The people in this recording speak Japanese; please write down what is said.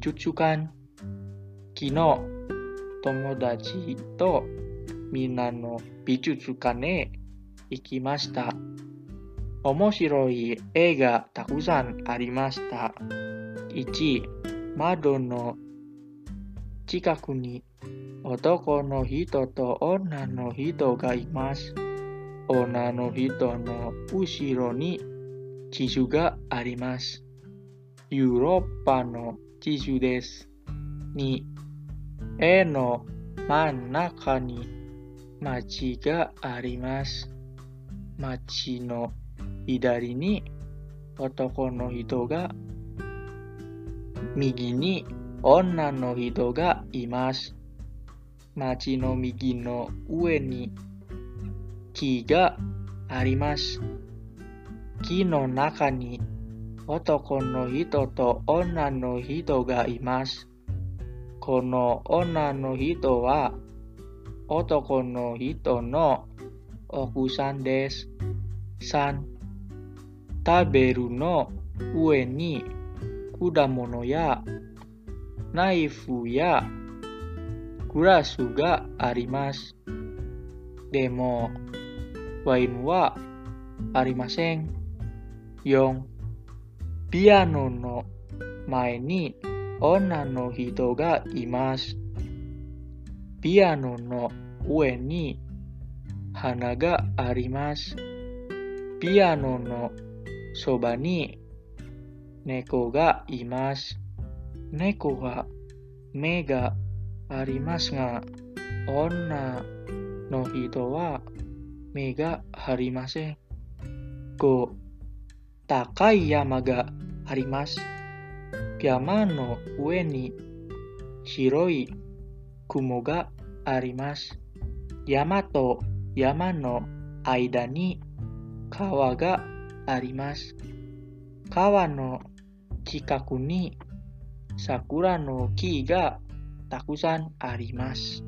術館昨日友達とみんなの美術館へ行きました。面白い絵がたくさんありました。1、窓の近くに男の人と女の人がいます。女の人の後ろに地図があります。ヨーロッパの地図です。2、絵の真ん中に街があります。街の左に男の人が、右に女の人がいます。街の右の上に木があります。木の中に男の人と女の人がいます。この女の人は男の人の奥さんです。3. 食べるの上に果物やナイフやグラスがあります。でも、ワインはありません。4. ピアノの前に女の人がいます。ピアノの上に花があります。ピアノのそばに猫がいます。猫は目がありますが、女の人は目がありません。5. 高い山があります。山の上に白い雲があります。山と山の間に川があります。川の近くに桜の木がたくさんあります。